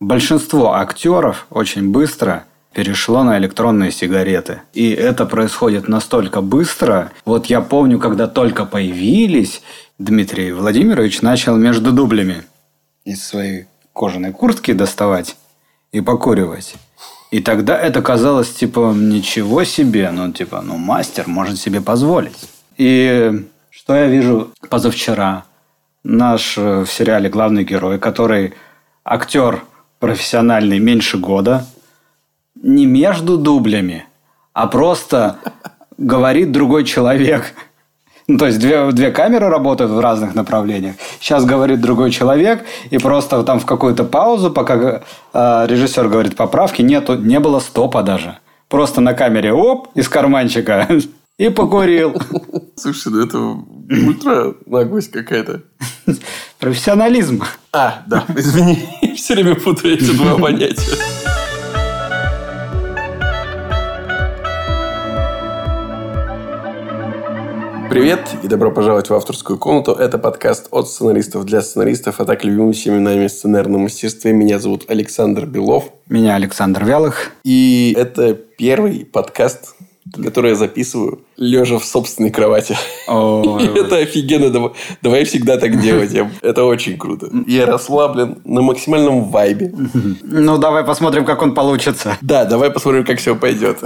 большинство актеров очень быстро перешло на электронные сигареты. И это происходит настолько быстро. Вот я помню, когда только появились, Дмитрий Владимирович начал между дублями из своей кожаной куртки доставать и покуривать. И тогда это казалось, типа, ничего себе, ну, типа, ну, мастер может себе позволить. И что я вижу позавчера? Наш э, в сериале главный герой, который актер профессиональный меньше года, не между дублями, а просто говорит другой человек – ну, то есть две, две камеры работают в разных направлениях. Сейчас говорит другой человек, и просто там в какую-то паузу, пока э, режиссер говорит поправки, нету, не было стопа даже. Просто на камере оп, из карманчика и покурил. Слушай, ну это ультра наглость какая-то. Профессионализм. А, да, извини, все время путаю эти два понятия. Привет и добро пожаловать в авторскую комнату. Это подкаст от сценаристов для сценаристов, а так любимыми всеми нами сценарном мастерстве. Меня зовут Александр Белов. Меня Александр Вялых. И это первый подкаст, который я записываю лежа в собственной кровати. Это офигенно. Давай всегда так делать. Это очень круто. Я расслаблен на максимальном вайбе. Ну, давай посмотрим, как он получится. Да, давай посмотрим, как все пойдет.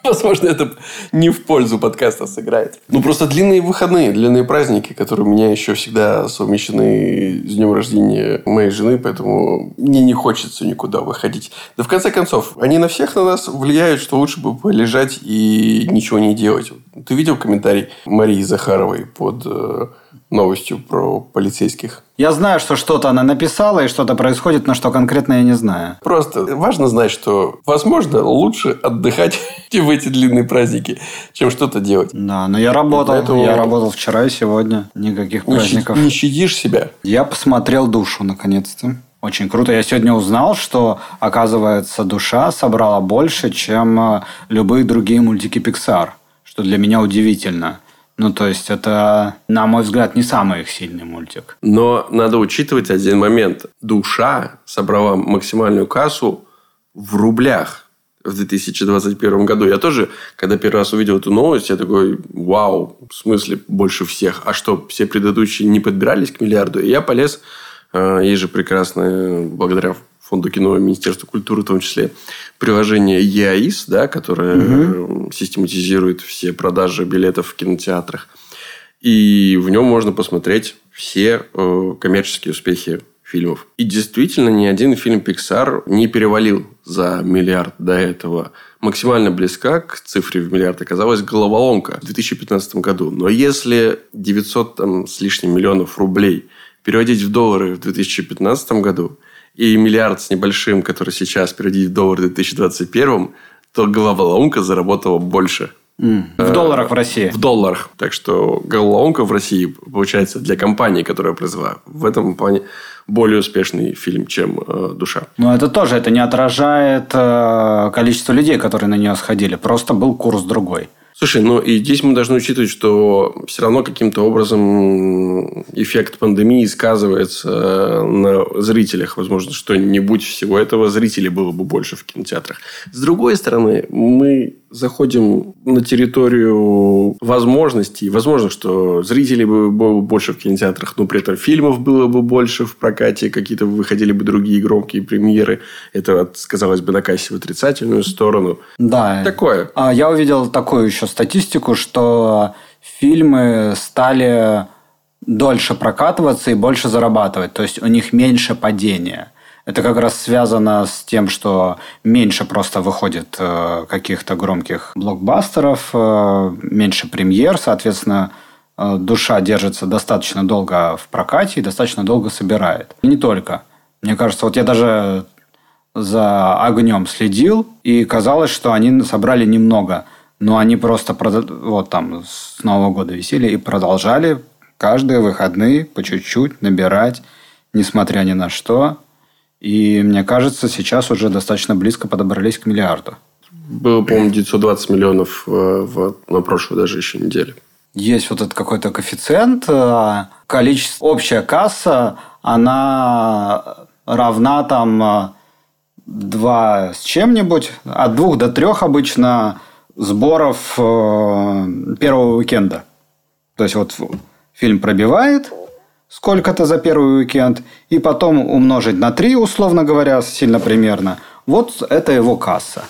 Возможно, это не в пользу подкаста сыграет. Ну, просто длинные выходные, длинные праздники, которые у меня еще всегда совмещены с днем рождения моей жены, поэтому мне не хочется никуда выходить. Да в конце концов, они на всех на нас влияют, что лучше бы полежать и ничего не делать. Ты видел комментарий Марии Захаровой под э, новостью про полицейских. Я знаю, что что-то она написала и что-то происходит, но что конкретно я не знаю. Просто важно знать, что, возможно, лучше отдыхать в эти длинные праздники, чем что-то делать. Да, но я работал. Поэтому... Я работал вчера и сегодня. Никаких не праздников. Не щадишь себя? Я посмотрел душу, наконец-то. Очень круто. Я сегодня узнал, что, оказывается, душа собрала больше, чем э, любые другие мультики Pixar. Что для меня удивительно. Ну, то есть, это, на мой взгляд, не самый их сильный мультик. Но надо учитывать один момент. «Душа» собрала максимальную кассу в рублях в 2021 году. Я тоже, когда первый раз увидел эту новость, я такой, вау, в смысле больше всех. А что, все предыдущие не подбирались к миллиарду? И я полез, э, есть же прекрасная, благодаря Фонду кино и Министерству культуры в том числе, приложение ЕАИС, да, которое угу. систематизирует все продажи билетов в кинотеатрах. И в нем можно посмотреть все э, коммерческие успехи фильмов. И действительно, ни один фильм Pixar не перевалил за миллиард до этого. Максимально близка к цифре в миллиард оказалась «Головоломка» в 2015 году. Но если 900 там, с лишним миллионов рублей переводить в доллары в 2015 году – и миллиард с небольшим, который сейчас переводить в доллар в 2021, то головоломка заработала больше. Mm. В долларах в России. В долларах. Так что головоломка в России, получается, для компании, которая произвела, в этом плане более успешный фильм, чем э, «Душа». Но это тоже это не отражает э, количество людей, которые на нее сходили. Просто был курс другой. Слушай, ну и здесь мы должны учитывать, что все равно каким-то образом эффект пандемии сказывается на зрителях. Возможно, что не будь всего этого, зрителей было бы больше в кинотеатрах. С другой стороны, мы заходим на территорию возможностей. Возможно, что зрителей было бы больше в кинотеатрах, но при этом фильмов было бы больше в прокате, какие-то выходили бы другие громкие премьеры. Это сказалось бы на кассе в отрицательную сторону. Да. Такое. А я увидел такую еще статистику, что фильмы стали дольше прокатываться и больше зарабатывать. То есть у них меньше падения. Это как раз связано с тем, что меньше просто выходит э, каких-то громких блокбастеров, э, меньше премьер, соответственно, э, душа держится достаточно долго в прокате и достаточно долго собирает. И не только. Мне кажется, вот я даже за огнем следил, и казалось, что они собрали немного. Но они просто вот там с Нового года висели и продолжали каждые выходные по чуть-чуть набирать, несмотря ни на что. И мне кажется, сейчас уже достаточно близко подобрались к миллиарду. Было, по-моему, 920 миллионов в, э, в, на прошлой даже еще неделе. Есть вот этот какой-то коэффициент. Э, количество, общая касса, она равна там два с чем-нибудь, от двух до трех обычно сборов э, первого уикенда. То есть вот фильм пробивает сколько-то за первый уикенд, и потом умножить на три, условно говоря, сильно примерно. Вот это его касса.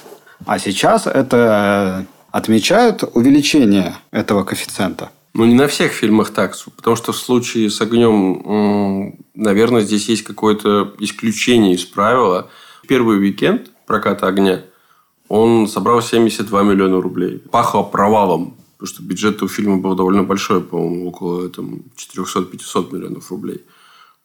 А сейчас это отмечают увеличение этого коэффициента. Ну, не на всех фильмах так, потому что в случае с огнем, наверное, здесь есть какое-то исключение из правила. Первый уикенд проката огня, он собрал 72 миллиона рублей. Пахло провалом, потому что бюджет у фильма был довольно большой, по-моему, около там, 400-500 миллионов рублей.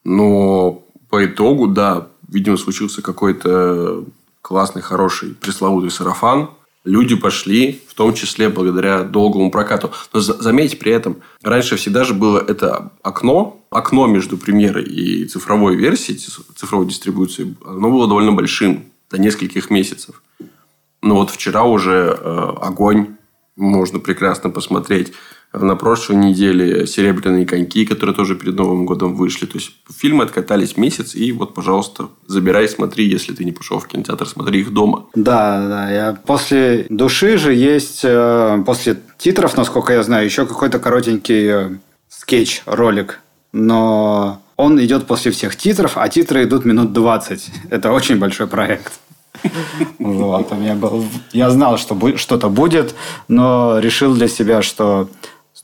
Но по итогу, да, видимо, случился какой-то классный, хороший, пресловутый сарафан – люди пошли, в том числе благодаря долгому прокату. Но заметьте при этом, раньше всегда же было это окно, окно между премьерой и цифровой версией, цифровой дистрибуцией, оно было довольно большим, до нескольких месяцев. Но вот вчера уже э, огонь можно прекрасно посмотреть на прошлой неделе «Серебряные коньки», которые тоже перед Новым годом вышли. То есть, фильмы откатались месяц, и вот, пожалуйста, забирай, смотри, если ты не пошел в кинотеатр, смотри их дома. Да, да. Я после души же есть, э, после титров, насколько я знаю, еще какой-то коротенький э, скетч, ролик. Но он идет после всех титров, а титры идут минут 20. Это очень большой проект. Вот, у меня был... Я знал, что что-то будет, но решил для себя, что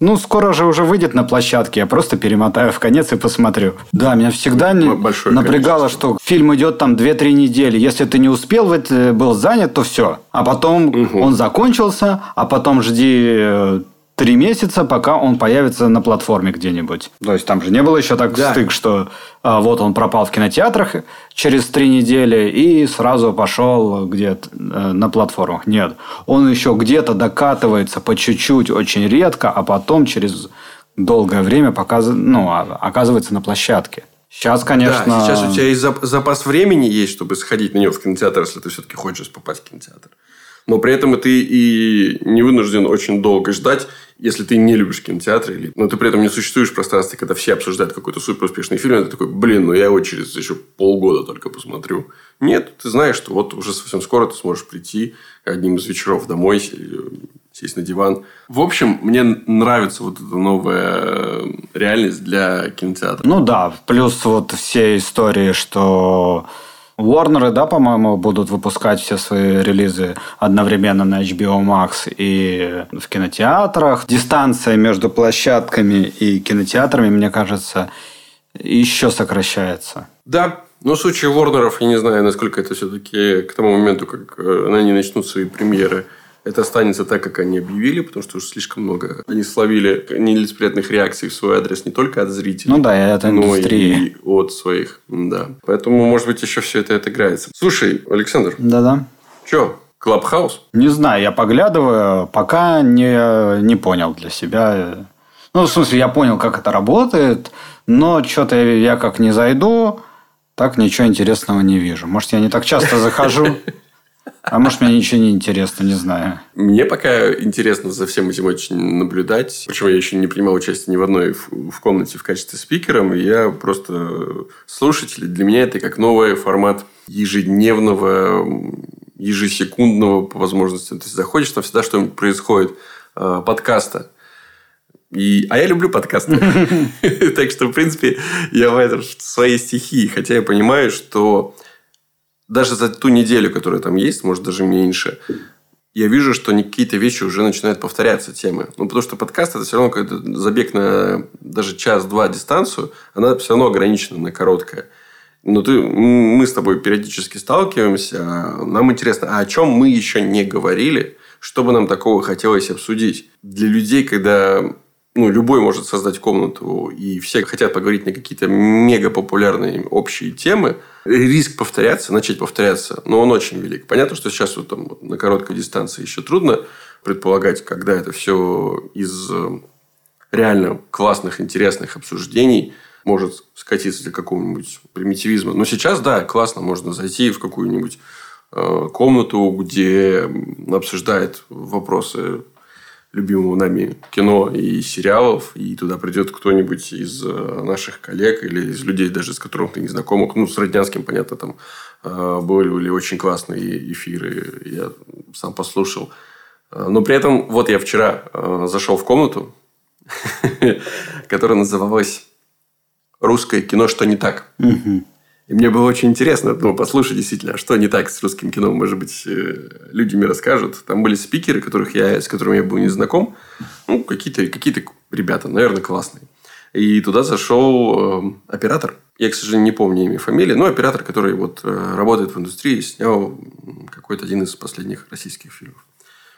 ну, скоро же уже выйдет на площадке, я просто перемотаю в конец и посмотрю. Да, меня всегда не напрягало, количество. что фильм идет там 2-3 недели. Если ты не успел, был занят, то все. А потом угу. он закончился, а потом жди э, три месяца, пока он появится на платформе где-нибудь. То есть там же не было еще так да. стык, что а, вот он пропал в кинотеатрах через три недели и сразу пошел где-то э, на платформах. Нет, он еще где-то докатывается по чуть-чуть, очень редко, а потом через долгое время показ... ну, а, оказывается на площадке. Сейчас, конечно... Да, сейчас у тебя есть запас времени есть, чтобы сходить на него в кинотеатр, если ты все-таки хочешь попасть в кинотеатр но при этом ты и не вынужден очень долго ждать, если ты не любишь кинотеатры, или, но ты при этом не существуешь в пространстве, когда все обсуждают какой-то супер успешный фильм, и ты такой, блин, ну я его через еще полгода только посмотрю. Нет, ты знаешь, что вот уже совсем скоро ты сможешь прийти одним из вечеров домой, сесть на диван. В общем, мне нравится вот эта новая реальность для кинотеатра. Ну да, плюс вот все истории, что Warner, да, по-моему, будут выпускать все свои релизы одновременно на HBO Max и в кинотеатрах. Дистанция между площадками и кинотеатрами, мне кажется, еще сокращается. Да, но в случае Ворнеров, я не знаю, насколько это все-таки к тому моменту, как э, они начнут свои премьеры – это останется так, как они объявили, потому что уж слишком много они словили нелицеприятных реакций в свой адрес не только от зрителей, ну да, и от индустрии. но и от своих. Да. Поэтому, может быть, еще все это отыграется. Слушай, Александр. Да-да. Че, Клабхаус? Не знаю, я поглядываю, пока не, не понял для себя. Ну, в смысле, я понял, как это работает, но что-то я, я как не зайду, так ничего интересного не вижу. Может, я не так часто захожу. А может, мне ничего не интересно, не знаю. Мне пока интересно за всем этим очень наблюдать. Почему я еще не принимал участие ни в одной в комнате в качестве спикера. Я просто слушатель. Для меня это как новый формат ежедневного, ежесекундного по возможности. То есть, заходишь, там всегда что-нибудь происходит. Э, подкаста. И... А я люблю подкасты. Так что, в принципе, я в этом своей стихии. Хотя я понимаю, что даже за ту неделю, которая там есть, может, даже меньше, я вижу, что какие-то вещи уже начинают повторяться, темы. Ну, потому что подкаст – это все равно какой-то забег на даже час-два дистанцию, она все равно ограничена на короткое. Но ты, мы с тобой периодически сталкиваемся, нам интересно, а о чем мы еще не говорили, что бы нам такого хотелось обсудить. Для людей, когда ну, любой может создать комнату, и все хотят поговорить на какие-то мега популярные общие темы, риск повторяться, начать повторяться, но он очень велик. Понятно, что сейчас вот там на короткой дистанции еще трудно предполагать, когда это все из э, реально классных, интересных обсуждений может скатиться до какого-нибудь примитивизма. Но сейчас, да, классно, можно зайти в какую-нибудь э, комнату, где обсуждают вопросы любимого нами кино и сериалов, и туда придет кто-нибудь из э, наших коллег или из людей, даже с которым ты не знаком. Ну, с Роднянским, понятно, там э, были очень классные эфиры, я сам послушал. Э, но при этом, вот я вчера зашел в комнату, которая называлась «Русское кино. Что не так?». И мне было очень интересно ну, послушать действительно, что не так с русским кино. Может быть, э, люди мне расскажут. Там были спикеры, которых я, с которыми я был не знаком. Ну, какие-то какие ребята, наверное, классные. И туда зашел э, оператор. Я, к сожалению, не помню имя и фамилии, но оператор, который вот э, работает в индустрии, снял какой-то один из последних российских фильмов.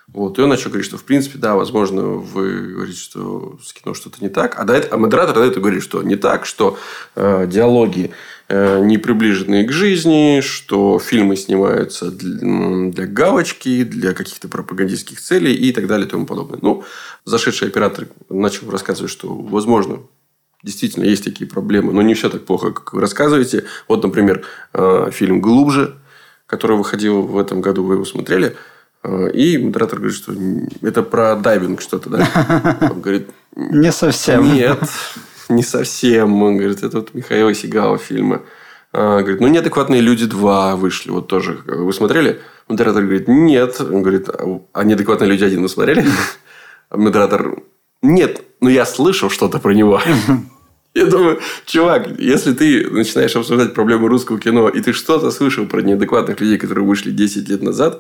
Вот. И он начал говорить, что, в принципе, да, возможно, вы говорите, что с кино что-то не так. А, до этого, а модератор до этого говорит, что не так, что э, диалоги Э, не приближенные к жизни, что фильмы снимаются для, для галочки, для каких-то пропагандистских целей и так далее и тому подобное. Ну, зашедший оператор начал рассказывать, что, возможно, действительно есть такие проблемы, но не все так плохо, как вы рассказываете. Вот, например, э, фильм «Глубже», который выходил в этом году, вы его смотрели. Э, и модератор говорит, что это про дайвинг что-то, да? Он говорит... Не совсем. Нет, не совсем. Он говорит, это вот Михаила Сигала фильмы. А, говорит, ну, неадекватные люди 2 вышли. Вот тоже. Вы смотрели? Модератор говорит, нет. Он говорит, а неадекватные люди 1 вы смотрели? Модератор, нет, но я слышал что-то про него. Я думаю, чувак, если ты начинаешь обсуждать проблемы русского кино, и ты что-то слышал про неадекватных людей, которые вышли 10 лет назад,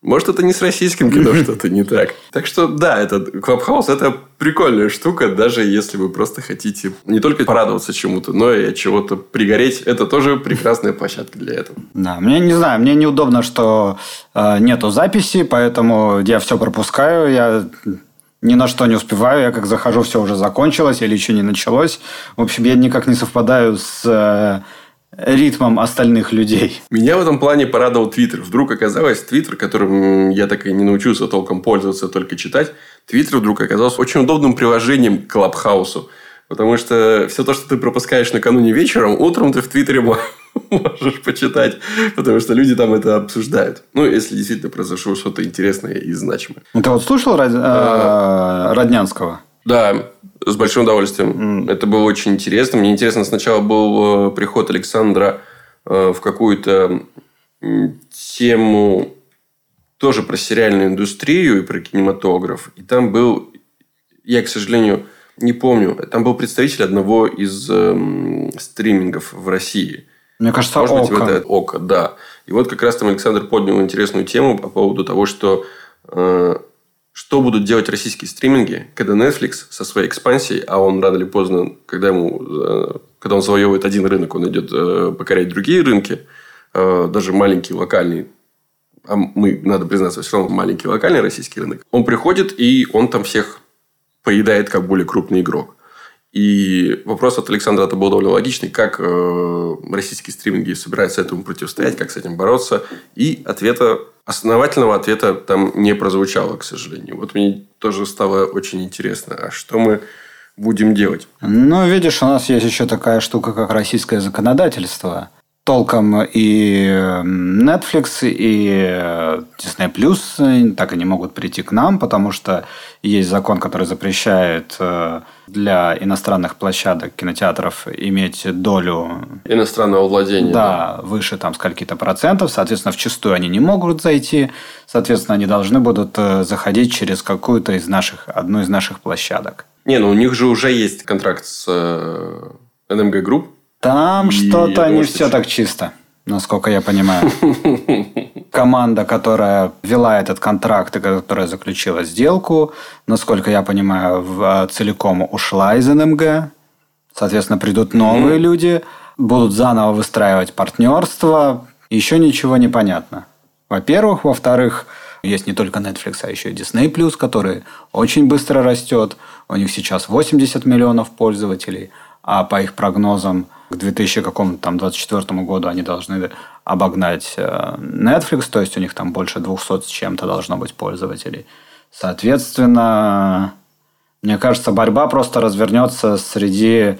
может, это не с российским кино что-то не так. Так что, да, этот Клабхаус – это прикольная штука, даже если вы просто хотите не только порадоваться чему-то, но и от чего-то пригореть. Это тоже прекрасная площадка для этого. Да, мне не знаю, мне неудобно, что э, нету записи, поэтому я все пропускаю, я ни на что не успеваю. Я как захожу, все уже закончилось или еще не началось. В общем, я никак не совпадаю с э, ритмом остальных людей. Меня в этом плане порадовал Твиттер. Вдруг оказалось, Твиттер, которым я так и не научился толком пользоваться, только читать, Твиттер вдруг оказался очень удобным приложением к Клабхаусу. Потому что все то, что ты пропускаешь накануне вечером, утром ты в Твиттере можешь почитать, потому что люди там это обсуждают. Ну, если действительно произошло что-то интересное и значимое. Ну, ты вот слушал Род... а... Роднянского? Да, с большим удовольствием. Mm. Это было очень интересно. Мне интересно, сначала был э, приход Александра э, в какую-то тему тоже про сериальную индустрию и про кинематограф. И там был, я, к сожалению, не помню, там был представитель одного из э, стримингов в России. Мне кажется, Может Ока. быть, это Ока, да. И вот как раз там Александр поднял интересную тему по поводу того, что э, что будут делать российские стриминги, когда Netflix со своей экспансией, а он рано или поздно, когда, ему, э, когда он завоевывает один рынок, он идет э, покорять другие рынки, э, даже маленький, локальный, а мы, надо признаться, все равно маленький локальный российский рынок, он приходит, и он там всех поедает как более крупный игрок. И вопрос от Александра это был довольно логичный. Как российские стриминги собираются этому противостоять, как с этим бороться? И ответа, основательного ответа там не прозвучало, к сожалению. Вот мне тоже стало очень интересно. А что мы будем делать? Ну, видишь, у нас есть еще такая штука, как российское законодательство толком и Netflix, и э, Disney Plus э, так и не могут прийти к нам, потому что есть закон, который запрещает э, для иностранных площадок кинотеатров иметь долю иностранного владения. Да, да. выше там скольки-то процентов. Соответственно, в чистую они не могут зайти. Соответственно, они должны будут заходить через какую-то из наших, одну из наших площадок. Не, ну у них же уже есть контракт с NMG Group, там что-то не все так чисто, насколько я понимаю. Команда, которая вела этот контракт и которая заключила сделку, насколько я понимаю, а, целиком ушла из НМГ. Соответственно, придут новые люди, будут заново выстраивать партнерство. Еще ничего не понятно. Во-первых. Во-вторых, есть не только Netflix, а еще и Disney+, который очень быстро растет. У них сейчас 80 миллионов пользователей, а по их прогнозам – к 2024 году они должны обогнать э, Netflix, то есть у них там больше 200 с чем-то должно быть пользователей. Соответственно, мне кажется, борьба просто развернется среди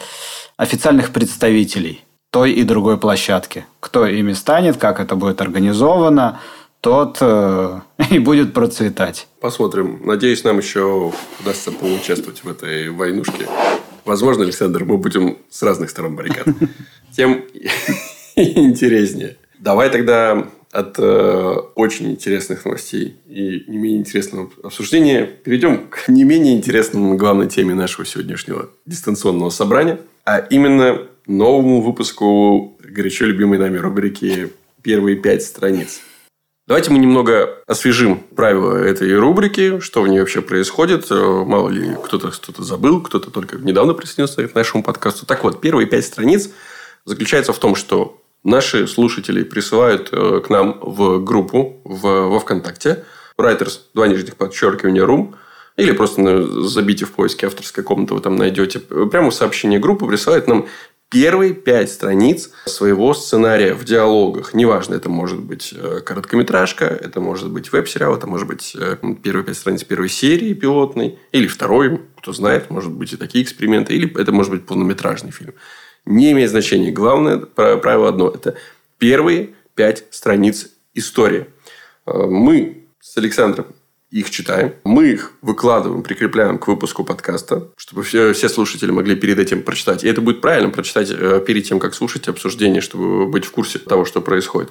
официальных представителей той и другой площадки. Кто ими станет, как это будет организовано, тот э, и будет процветать. Посмотрим. Надеюсь, нам еще удастся поучаствовать в этой войнушке. Возможно, Александр, мы будем с разных сторон баррикад. Тем интереснее. Давай тогда от э, очень интересных новостей и не менее интересного обсуждения перейдем к не менее интересному главной теме нашего сегодняшнего дистанционного собрания, а именно новому выпуску горячо любимой нами рубрики «Первые пять страниц». Давайте мы немного освежим правила этой рубрики, что в ней вообще происходит. Э, мало ли, кто-то что-то забыл, кто-то только недавно присоединился к нашему подкасту. Так вот, первые пять страниц заключаются в том, что наши слушатели присылают э, к нам в группу в, во ВКонтакте Writers, два нижних подчеркивания, room, или просто забите в поиске авторской комнаты, вы там найдете. Прямо в сообщении группы присылают нам первые пять страниц своего сценария в диалогах. Неважно, это может быть э, короткометражка, это может быть веб-сериал, это может быть э, первые пять страниц первой серии пилотной, или второй, кто знает, может быть и такие эксперименты, или это может быть полнометражный фильм. Не имеет значения. Главное правило одно – это первые пять страниц истории. Э, мы с Александром их читаем, мы их выкладываем, прикрепляем к выпуску подкаста, чтобы все, все слушатели могли перед этим прочитать. И это будет правильно прочитать э, перед тем, как слушать обсуждение, чтобы быть в курсе того, что происходит.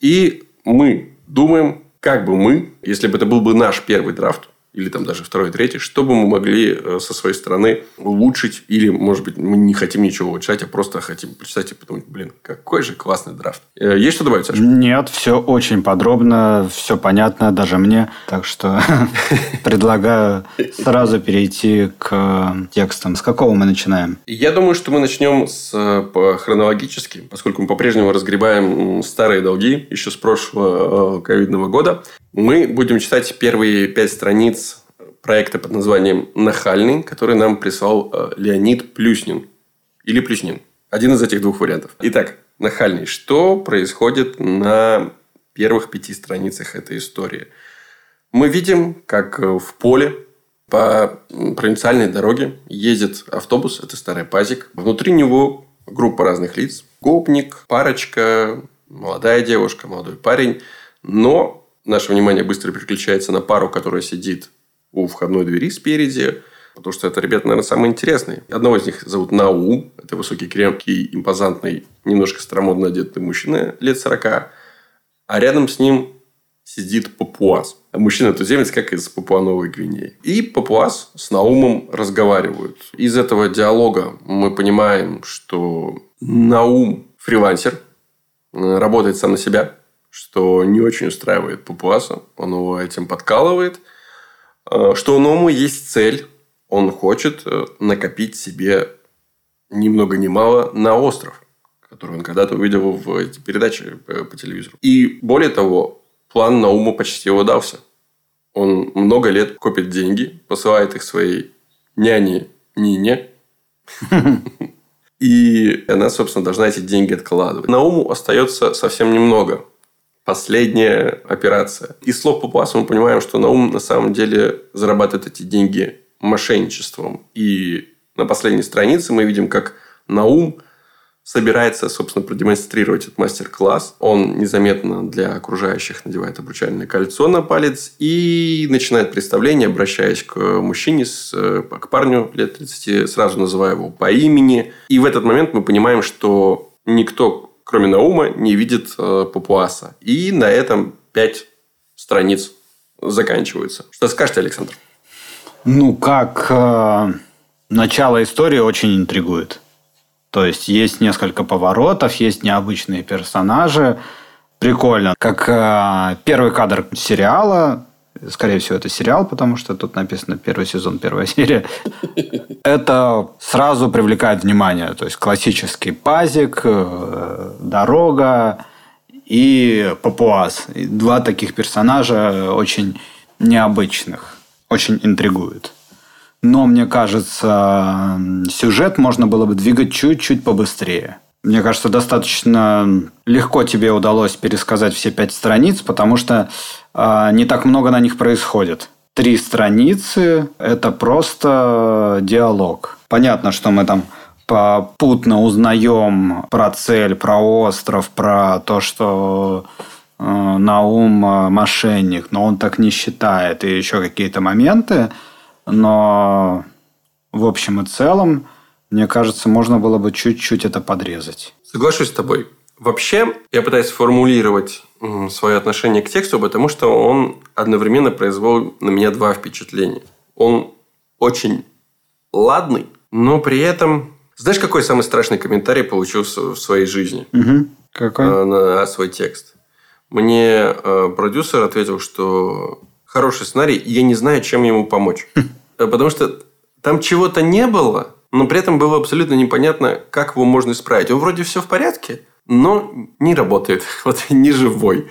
И мы думаем, как бы мы, если бы это был бы наш первый драфт, или там даже второй, третий, чтобы мы могли э, со своей стороны улучшить, или, может быть, мы не хотим ничего улучшать, а просто хотим прочитать и подумать, блин, какой же классный драфт. Э, есть что добавить, Саша? Нет, все очень подробно, все понятно даже мне, так что предлагаю сразу перейти к текстам. С какого мы начинаем? Я думаю, что мы начнем с хронологически, поскольку мы по-прежнему разгребаем старые долги еще с прошлого э, ковидного года. Мы будем читать первые пять страниц проекта под названием «Нахальный», который нам прислал э, Леонид Плюснин. Или Плюснин. Один из этих двух вариантов. Итак, «Нахальный». Что происходит на первых пяти страницах этой истории? Мы видим, как э, в поле по провинциальной дороге едет автобус, это старый пазик. Внутри него группа разных лиц. Гопник, парочка, молодая девушка, молодой парень. Но наше внимание быстро переключается на пару, которая сидит у входной двери спереди, потому что это ребята, наверное, самые интересные. Одного из них зовут Наум. Это высокий, крепкий, импозантный, немножко старомодно одетый мужчина лет 40. А рядом с ним сидит папуас. А мужчина туземец, как из Папуа-Новой Гвинеи. И папуас с Наумом разговаривают. Из этого диалога мы понимаем, что Наум фрилансер, работает сам на себя, что не очень устраивает Папуаса. Он его этим подкалывает. Э, что у Ному есть цель. Он хочет э, накопить себе ни много ни мало на остров, который он когда-то увидел в передаче по телевизору. И более того, план Науму почти удался. Он много лет копит деньги, посылает их своей няне Нине. И она, собственно, должна эти деньги откладывать. Науму остается совсем немного последняя операция. Из слов Папуаса мы понимаем, что Наум на самом деле зарабатывает эти деньги мошенничеством. И на последней странице мы видим, как Наум собирается, собственно, продемонстрировать этот мастер-класс. Он незаметно для окружающих надевает обручальное кольцо на палец и начинает представление, обращаясь к мужчине, к парню лет 30, сразу называя его по имени. И в этот момент мы понимаем, что никто, кроме Наума, не видит э, Папуаса. И на этом пять страниц заканчиваются. Что скажете, Александр? Ну, как э, начало истории очень интригует. То есть, есть несколько поворотов, есть необычные персонажи. Прикольно. Как э, первый кадр сериала, Скорее всего, это сериал, потому что тут написано первый сезон, первая серия. Это сразу привлекает внимание. То есть, классический пазик, э, дорога и папуас. Два таких персонажа очень необычных. Очень интригуют. Но, мне кажется, сюжет можно было бы двигать чуть-чуть побыстрее. Мне кажется, достаточно легко тебе удалось пересказать все пять страниц, потому что э, не так много на них происходит. Три страницы – это просто диалог. Понятно, что мы там попутно узнаем про цель, про остров, про то, что на ум э, мошенник, но он так не считает, и еще какие-то моменты. Но в общем и целом, мне кажется, можно было бы чуть-чуть это подрезать. Соглашусь с тобой. Вообще, я пытаюсь сформулировать свое отношение к тексту, потому что он одновременно произвел на меня два впечатления. Он очень ладный, но при этом... Знаешь, какой самый страшный комментарий получился в своей жизни? Угу. Какой? Э, на свой текст. Мне э, продюсер ответил, что хороший сценарий, и я не знаю, чем ему помочь. Э, потому что там чего-то не было, но при этом было абсолютно непонятно, как его можно исправить. Он вроде все в порядке, но не работает, вот не живой.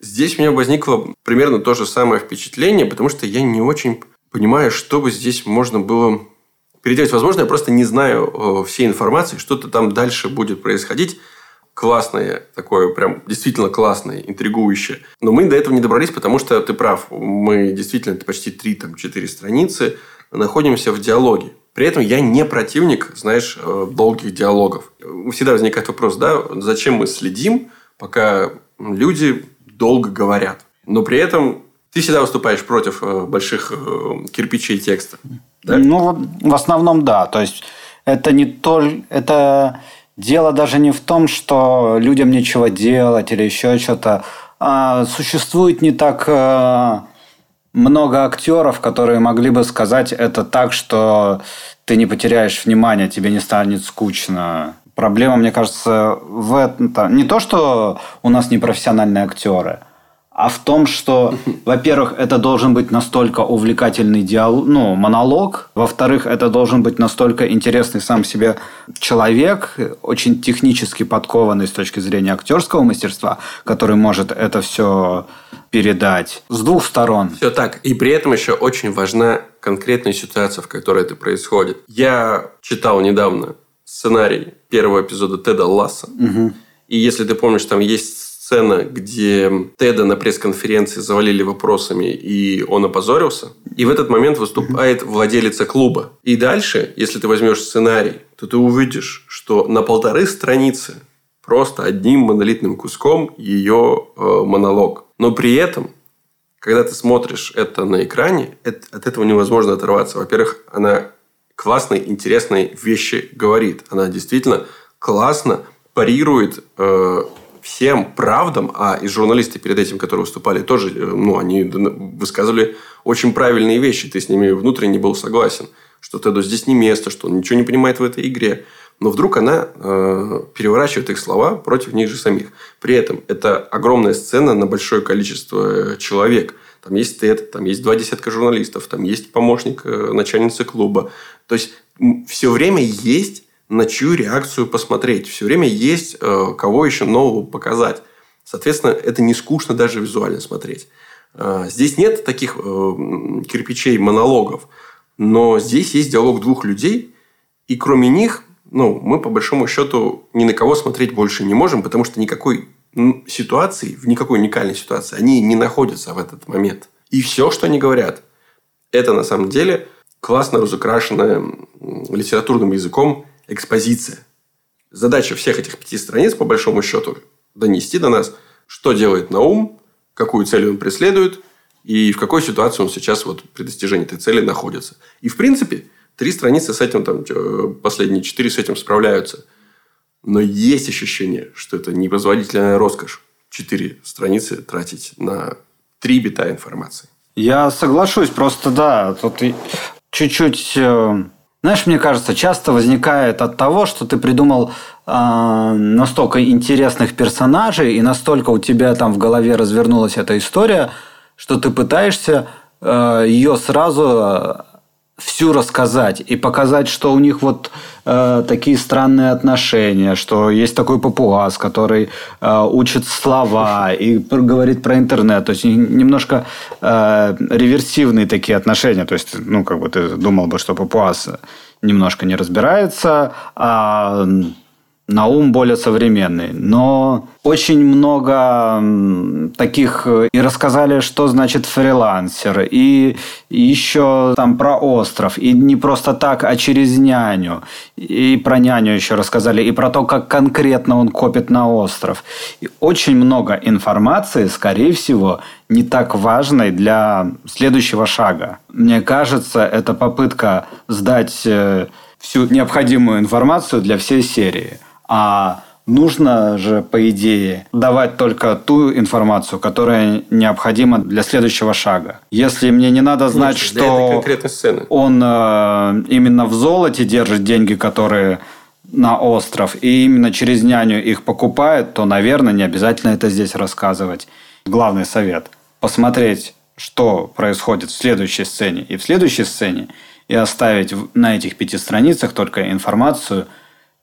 Здесь у меня возникло примерно то же самое впечатление, потому что я не очень понимаю, что бы здесь можно было переделать. Возможно, я просто не знаю э, всей информации, что-то там дальше будет происходить. Классное, такое прям действительно классное, интригующее. Но мы до этого не добрались, потому что ты прав. Мы действительно, это почти 3-4 страницы, находимся в диалоге. При этом я не противник, знаешь, э, долгих диалогов. Всегда возникает вопрос, да, зачем мы следим, пока люди долго говорят. Но при этом ты всегда выступаешь против э, больших э, кирпичей текста. Да? Ну, в основном да. То есть это не только... Это дело даже не в том, что людям нечего делать или еще что-то. А существует не так много актеров, которые могли бы сказать это так, что ты не потеряешь внимание, тебе не станет скучно. Проблема, мне кажется, в этом. Не то, что у нас непрофессиональные актеры – а в том, что, во-первых, это должен быть настолько увлекательный диалог, ну, монолог, во-вторых, это должен быть настолько интересный сам себе человек, очень технически подкованный с точки зрения актерского мастерства, который может это все передать с двух сторон. Все так. И при этом еще очень важна конкретная ситуация, в которой это происходит. Я читал недавно сценарий первого эпизода Теда Ласса. Угу. И если ты помнишь, там есть сцена, где Теда на пресс-конференции завалили вопросами, и он опозорился. И в этот момент выступает владелица клуба. И дальше, если ты возьмешь сценарий, то ты увидишь, что на полторы страницы просто одним монолитным куском ее э, монолог. Но при этом, когда ты смотришь это на экране, это, от этого невозможно оторваться. Во-первых, она классные, интересные вещи говорит. Она действительно классно парирует э, всем правдам, а и журналисты перед этим, которые выступали, тоже, э, ну, они высказывали очень правильные вещи. Ты с ними внутренне был согласен, что Теду здесь не место, что он ничего не понимает в этой игре. Но вдруг она э, переворачивает их слова против них же самих. При этом это огромная сцена на большое количество э, человек. Там есть Тед, там есть два десятка журналистов, там есть помощник э, начальницы клуба. То есть все время есть на чью реакцию посмотреть. Все время есть э, кого еще нового показать. Соответственно, это не скучно даже визуально смотреть. Э, здесь нет таких э, кирпичей, монологов. Но здесь есть диалог двух людей. И кроме них, ну, мы по большому счету ни на кого смотреть больше не можем, потому что никакой ситуации, в никакой уникальной ситуации, они не находятся в этот момент. И все, что они говорят, это на самом деле классно разукрашенное литературным языком экспозиция. Задача всех этих пяти страниц, по большому счету, донести до нас, что делает Наум, какую цель он преследует, и в какой ситуации он сейчас вот при достижении этой цели находится. И, в принципе, три страницы с этим, там, э, последние четыре с этим справляются. Но есть ощущение, что это непозволительная роскошь. Четыре страницы тратить на три бита информации. Я соглашусь, просто да, тут чуть-чуть э, знаешь, мне кажется, часто возникает от того, что ты придумал э, настолько интересных персонажей, и настолько у тебя там в голове развернулась эта история, что ты пытаешься э, ее сразу всю рассказать и показать, что у них вот э, такие странные отношения, что есть такой папуас, который э, учит слова и говорит про интернет, то есть немножко э, реверсивные такие отношения, то есть ну как бы ты думал бы, что папуас немножко не разбирается, а Наум более современный, но очень много таких э, и рассказали, что значит фрилансер, и еще там про остров, и не просто так, а через няню, и про няню еще рассказали, и про то, как конкретно он копит на остров. И очень много информации, скорее всего, не так важной для следующего шага. Мне кажется, это попытка сдать э, всю необходимую информацию для всей серии – а нужно же, по идее, давать только ту информацию, которая необходима для следующего шага. Если мне не надо знать, Конечно, что он э, именно в золоте держит деньги, которые на остров, и именно через няню их покупает, то, наверное, не обязательно это здесь рассказывать. Главный совет – посмотреть, что происходит в следующей сцене и в следующей сцене, и оставить на этих пяти страницах только информацию –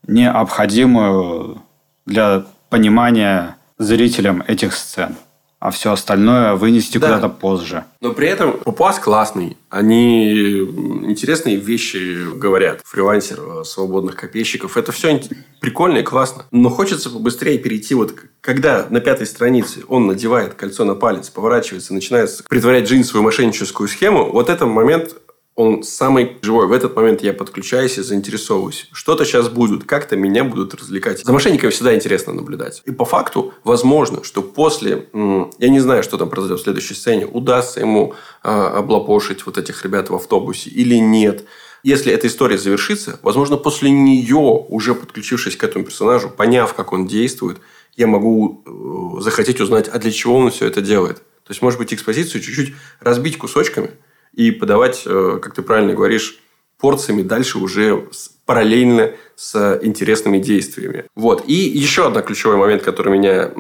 необходимую для понимания зрителям этих сцен. А все остальное вынести да. куда-то позже. Но при этом Папуас классный. Они интересные вещи говорят. Фрилансер, э, свободных копейщиков. Это все прикольно и классно. Но хочется побыстрее перейти. Вот когда на пятой странице он надевает кольцо на палец, поворачивается, начинает притворять джинсовую мошенническую схему. Вот этот момент он самый живой. В этот момент я подключаюсь и заинтересовываюсь. Что-то сейчас будет, как-то меня будут развлекать. За мошенниками всегда интересно наблюдать. И по факту, возможно, что после, я не знаю, что там произойдет в следующей сцене, удастся ему а, облапошить вот этих ребят в автобусе или нет. Если эта история завершится, возможно, после нее, уже подключившись к этому персонажу, поняв, как он действует, я могу э, захотеть узнать, а для чего он все это делает. То есть, может быть, экспозицию чуть-чуть разбить кусочками – и подавать, э, как ты правильно говоришь, порциями дальше уже параллельно с интересными действиями. Вот. И еще один ключевой момент, который меня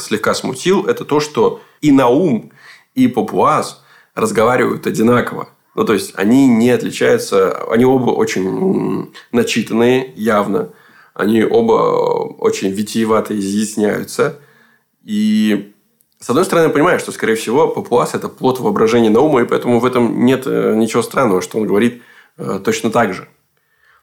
слегка смутил, это то, что и Наум, и Папуаз разговаривают одинаково. Ну, то есть, они не отличаются, они оба очень начитанные, явно. Они оба очень витиевато изъясняются. И с одной стороны, я понимаю, что, скорее всего, папуас – это плод воображения Наума, и поэтому в этом нет э, ничего странного, что он говорит э, точно так же.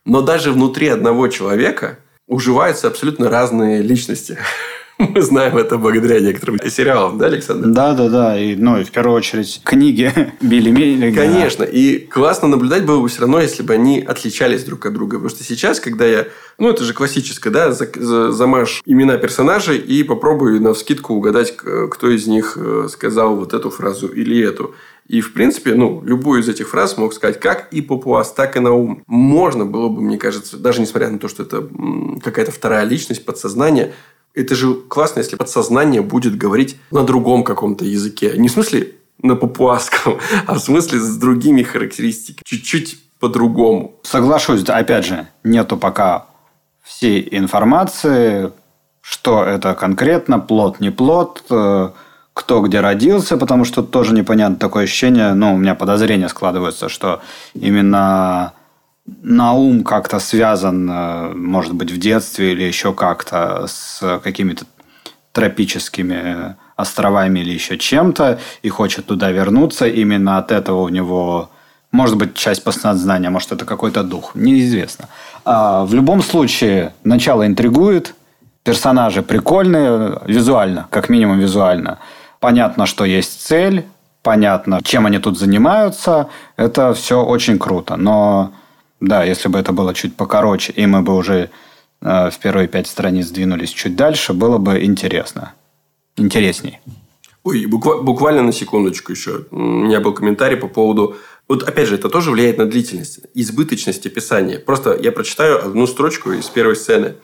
Но даже внутри одного человека уживаются абсолютно разные личности. Мы знаем это благодаря некоторым сериалам, да, Александр? Да, да, да. И, ну, и в первую очередь книги Билли Миллига. Конечно. И классно наблюдать было бы все равно, если бы они отличались друг от друга. Потому что сейчас, когда я... Ну, это же классическое, да? Замажь имена персонажей и попробуй на вскидку угадать, кто из них э, сказал вот эту фразу или эту. И, в принципе, ну, любую из этих фраз мог сказать как и Папуас, так и Наум. Можно было бы, мне кажется, даже несмотря на то, что это какая-то вторая личность, подсознание, это же классно, если подсознание будет говорить на другом каком-то языке. Не в смысле на папуасском, а в смысле с другими характеристиками. Чуть-чуть по-другому. Соглашусь, опять же, нету пока всей информации, что это конкретно, плод, не плод, э, кто где родился, потому что тоже непонятно такое ощущение, ну, у меня подозрение складывается, что именно Наум как-то связан, э, может быть, в детстве или еще как-то с какими-то тропическими островами или еще чем-то, и хочет туда вернуться. Именно от этого у него может быть часть подсознания, может это какой-то дух, неизвестно. А в любом случае, начало интригует, персонажи прикольные, визуально, как минимум визуально. Понятно, что есть цель, понятно, чем они тут занимаются. Это все очень круто. Но да, если бы это было чуть покороче, и мы бы уже э, в первые пять страниц двинулись чуть дальше, было бы интересно. Интересней. Ой, буквально на секундочку еще. У меня был комментарий по поводу... Вот опять же, это тоже влияет на длительность, избыточность описания. Просто я прочитаю одну строчку из первой сцены.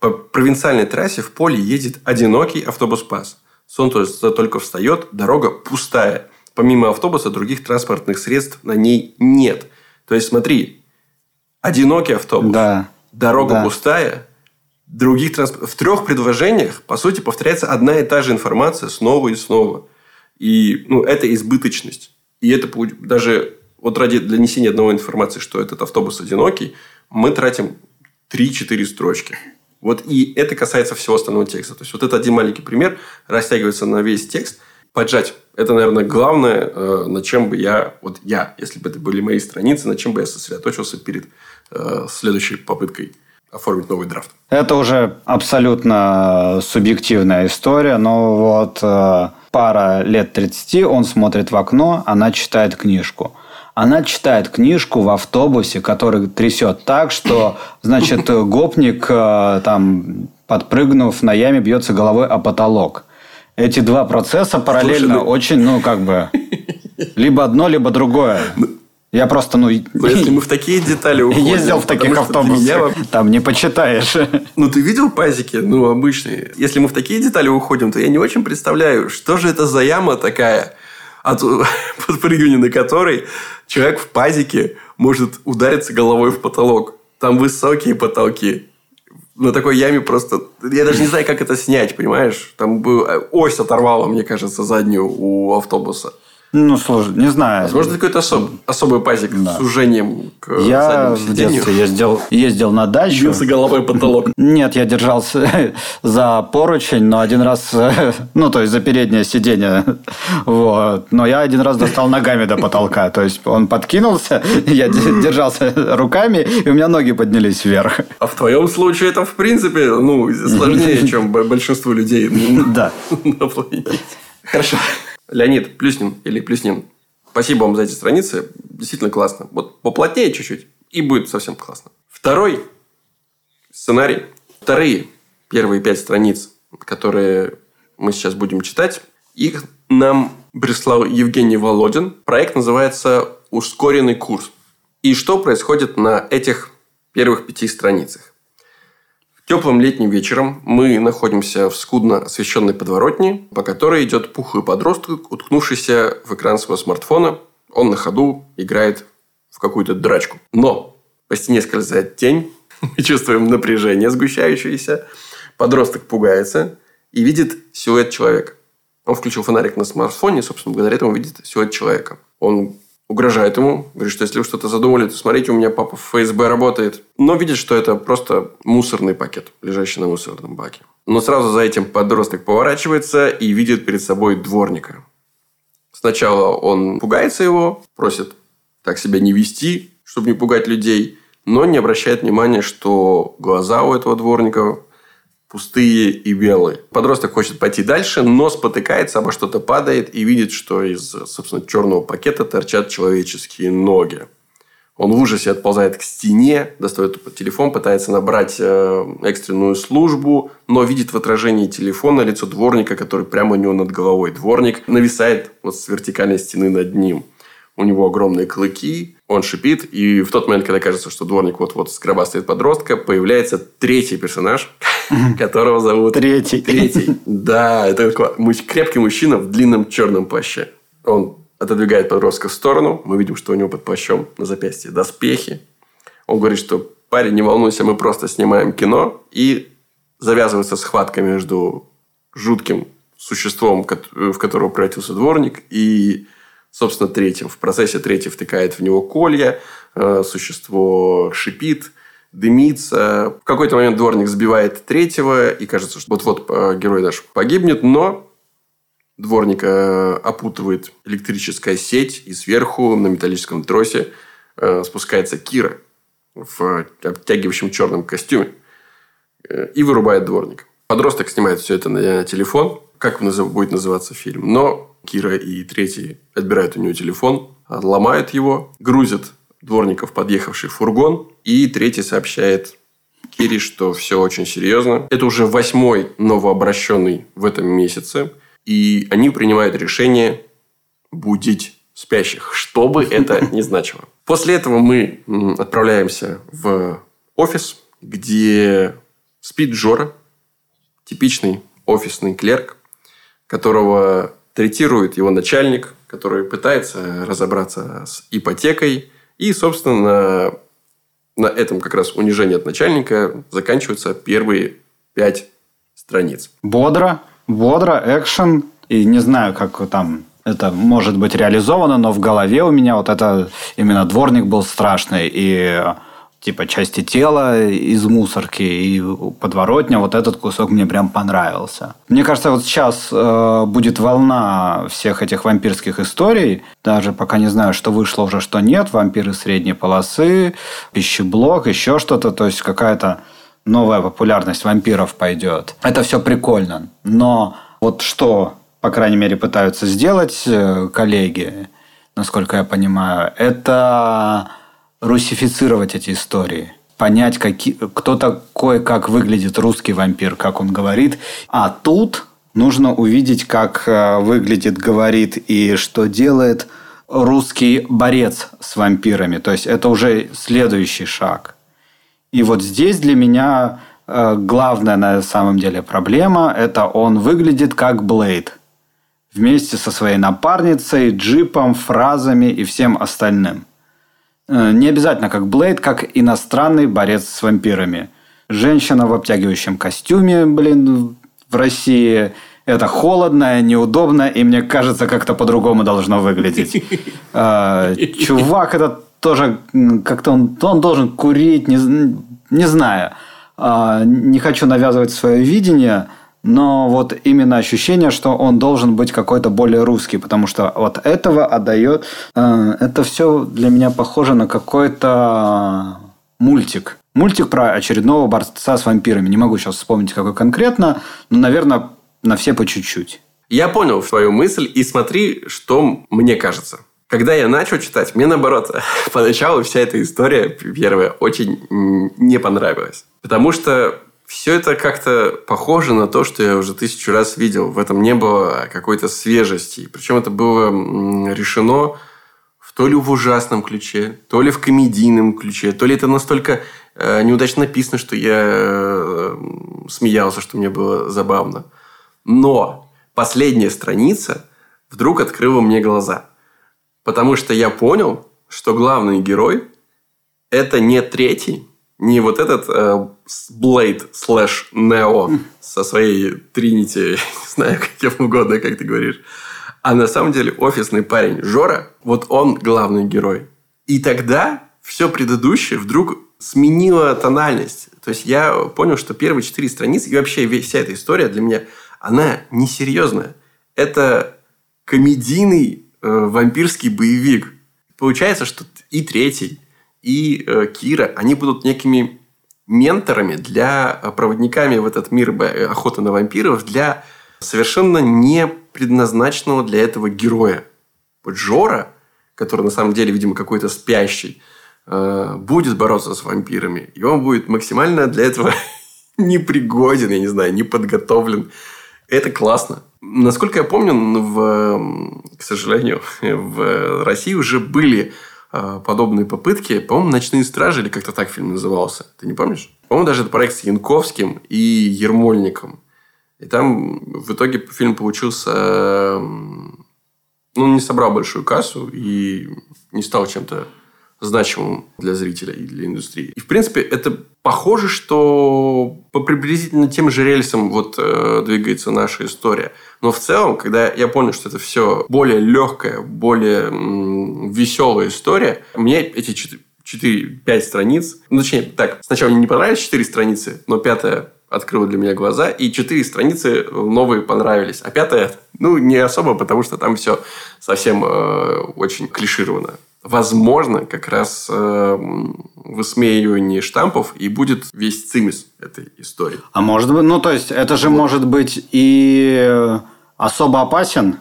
По провинциальной трассе в поле едет одинокий автобус-пас. Солнце только встает, дорога пустая. Помимо автобуса других транспортных средств на ней нет. То есть, смотри, одинокий автобус, да. дорога да. пустая, других транспорт... В трех предложениях, по сути, повторяется одна и та же информация снова и снова. И ну, это избыточность. И это даже вот ради донесения одной информации, что этот автобус одинокий, мы тратим 3-4 строчки. Вот и это касается всего остального текста. То есть, вот это один маленький пример растягивается на весь текст. Поджать. Это, наверное, главное, э, на чем бы я, вот я, если бы это были мои страницы, на чем бы я сосредоточился перед Э, следующей попыткой оформить новый драфт. Это уже абсолютно субъективная история, но вот э, пара лет 30, он смотрит в окно, она читает книжку. Она читает книжку в автобусе, который трясет так, что, значит, гопник, там, подпрыгнув на яме, бьется головой о потолок. Эти два процесса параллельно Слушай, ну... очень, ну, как бы, либо одно, либо другое. Ну, я просто, ну... Но если мы в такие детали уходим... Ездил в таких автобусах, там не почитаешь. Ну, ты видел пазики? Ну, обычные. Если мы в такие детали уходим, то я не очень представляю, что же это за яма такая, от подпрыгивания на которой человек в пазике может удариться головой в потолок. Там высокие потолки. На такой яме просто... Я даже не знаю, как это снять, понимаешь? Там бы ось оторвала, мне кажется, заднюю у автобуса. Ну, сложно, не знаю. Возможно, какой-то особ, особый пазик да. с сужением к Я в детстве ездил, ездил на дачу. Бился головой потолок. Нет, я держался за поручень, но один раз... Ну, то есть, за переднее сиденье. Вот. Но я один раз достал ногами до потолка. То есть, он подкинулся, я держался руками, и у меня ноги поднялись вверх. А в твоем случае это, в принципе, ну, сложнее, чем большинству людей да. на планете. Хорошо. Леонид Плюснин или Плюснин, спасибо вам за эти страницы. Действительно классно. Вот поплотнее чуть-чуть, и будет совсем классно. Второй сценарий. Вторые первые пять страниц, которые мы сейчас будем читать, их нам прислал Евгений Володин. Проект называется «Ускоренный курс». И что происходит на этих первых пяти страницах? Теплым летним вечером мы находимся в скудно освещенной подворотне, по которой идет пухлый подросток, уткнувшийся в экран своего смартфона. Он на ходу играет в какую-то драчку. Но по стене скользает тень, мы чувствуем напряжение сгущающееся. Подросток пугается и видит силуэт человека. Он включил фонарик на смартфоне, и, собственно, благодаря этому видит силуэт человека. Он угрожает ему, говорит, что если вы что-то задумали, то смотрите, у меня папа в ФСБ работает. Но видит, что это просто мусорный пакет, лежащий на мусорном баке. Но сразу за этим подросток поворачивается и видит перед собой дворника. Сначала он пугается его, просит так себя не вести, чтобы не пугать людей, но не обращает внимания, что глаза у этого дворника пустые и белые. Подросток хочет пойти дальше, но спотыкается, обо что-то падает и видит, что из, собственно, черного пакета торчат человеческие ноги. Он в ужасе отползает к стене, достает телефон, пытается набрать э, экстренную службу, но видит в отражении телефона лицо дворника, который прямо у него над головой. Дворник нависает вот с вертикальной стены над ним. У него огромные клыки, он шипит, и в тот момент, когда кажется, что дворник вот-вот скробастает подростка, появляется третий персонаж, которого зовут... Третий. Третий. Да, это крепкий мужчина в длинном черном плаще. Он отодвигает подростка в сторону. Мы видим, что у него под плащом на запястье доспехи. Он говорит, что парень, не волнуйся, мы просто снимаем кино. И завязывается схватка между жутким существом, в которого превратился дворник, и, собственно, третьим. В процессе третий втыкает в него колья, э, существо шипит, дымится. В какой-то момент дворник сбивает третьего, и кажется, что вот-вот э, герой наш погибнет, но дворника э, опутывает электрическая сеть, и сверху на металлическом тросе спускается Кира в обтягивающем черном костюме и вырубает дворник. Подросток снимает все это на телефон. Как будет называться фильм? Но Кира и третий отбирают у него телефон, ломают его, грузят дворников подъехавший фургон. И третий сообщает Кире, что все очень серьезно. Это уже восьмой новообращенный в этом месяце. И они принимают решение будить спящих, что бы это ни значило. После этого мы отправляемся в офис, где спит Жора, типичный офисный клерк, которого третирует его начальник, который пытается разобраться с ипотекой, и, собственно, на этом как раз унижение от начальника заканчиваются первые пять страниц. Бодро, бодро, экшен. И не знаю, как там это может быть реализовано, но в голове у меня вот это именно дворник был страшный. И типа части тела из мусорки и подворотня, вот этот кусок мне прям понравился. Мне кажется, вот сейчас э, будет волна всех этих вампирских историй, даже пока не знаю, что вышло уже, что нет, вампиры средней полосы, пищеблок, еще что-то, то есть какая-то новая популярность вампиров пойдет. Это все прикольно. Но вот что, по крайней мере, пытаются сделать э, коллеги, насколько я понимаю, это русифицировать эти истории понять, какие, кто такой, как выглядит русский вампир, как он говорит. А тут нужно увидеть, как э, выглядит, говорит и что делает русский борец с вампирами. То есть это уже следующий шаг. И вот здесь для меня э, главная на самом деле проблема – это он выглядит как Блейд. Вместе со своей напарницей, джипом, фразами и всем остальным. Э, не обязательно как Блейд, как иностранный борец с вампирами. Женщина в обтягивающем костюме, блин, в России. Это холодно, неудобно, и мне кажется, как-то по-другому должно выглядеть. Э, чувак этот тоже как-то он, он должен курить, не, не знаю. А, не хочу навязывать свое видение, но вот именно ощущение, что он должен быть какой-то более русский, потому что вот этого отдает... Э, это все для меня похоже на какой-то мультик. Мультик про очередного борца с вампирами. Не могу сейчас вспомнить, какой конкретно, но, наверное, на все по чуть-чуть. Я понял твою мысль, и смотри, что мне кажется. Когда я начал читать, мне наоборот, поначалу вся эта история первая очень не понравилась. Потому что все это как-то похоже на то, что я уже тысячу раз видел. В этом не было какой-то свежести. Причем это было решено то ли в ужасном ключе, то ли в комедийном ключе, то ли это настолько э, неудачно написано, что я э, смеялся, что мне было забавно. Но последняя страница вдруг открыла мне глаза. Потому что я понял, что главный герой – это не третий, не вот этот э, Blade слэш Neo со своей Тринити, не знаю, как угодно, как ты говоришь, а на самом деле офисный парень Жора, вот он главный герой. И тогда все предыдущее вдруг сменило тональность. То есть я понял, что первые четыре страницы и вообще вся эта история для меня, она несерьезная. Это комедийный э, вампирский боевик. Получается, что и третий, и э, Кира, они будут некими менторами для э, проводниками в этот мир э, охоты на вампиров для совершенно не предназначенного для этого героя. Вот Жора, который на самом деле, видимо, какой-то спящий, будет бороться с вампирами. И он будет максимально для этого непригоден, я не знаю, не подготовлен. Это классно. Насколько я помню, в, к сожалению, в России уже были подобные попытки. По-моему, «Ночные стражи» или как-то так фильм назывался. Ты не помнишь? По-моему, даже это проект с Янковским и Ермольником. И там в итоге фильм получился... Ну, не собрал большую кассу и не стал чем-то значимым для зрителя и для индустрии. И, в принципе, это похоже, что по приблизительно тем же рельсам вот э, двигается наша история. Но в целом, когда я понял, что это все более легкая, более веселая история, мне эти 4-5 страниц, ну, точнее, так, сначала мне не понравились 4 страницы, но пятая открыла для меня глаза, и четыре страницы новые понравились. А пятая, ну, не особо, потому что там все совсем э, очень клишировано возможно, как раз э, высмеивание штампов и будет весь цимис этой истории. А может быть, ну то есть это же вот. может быть и особо опасен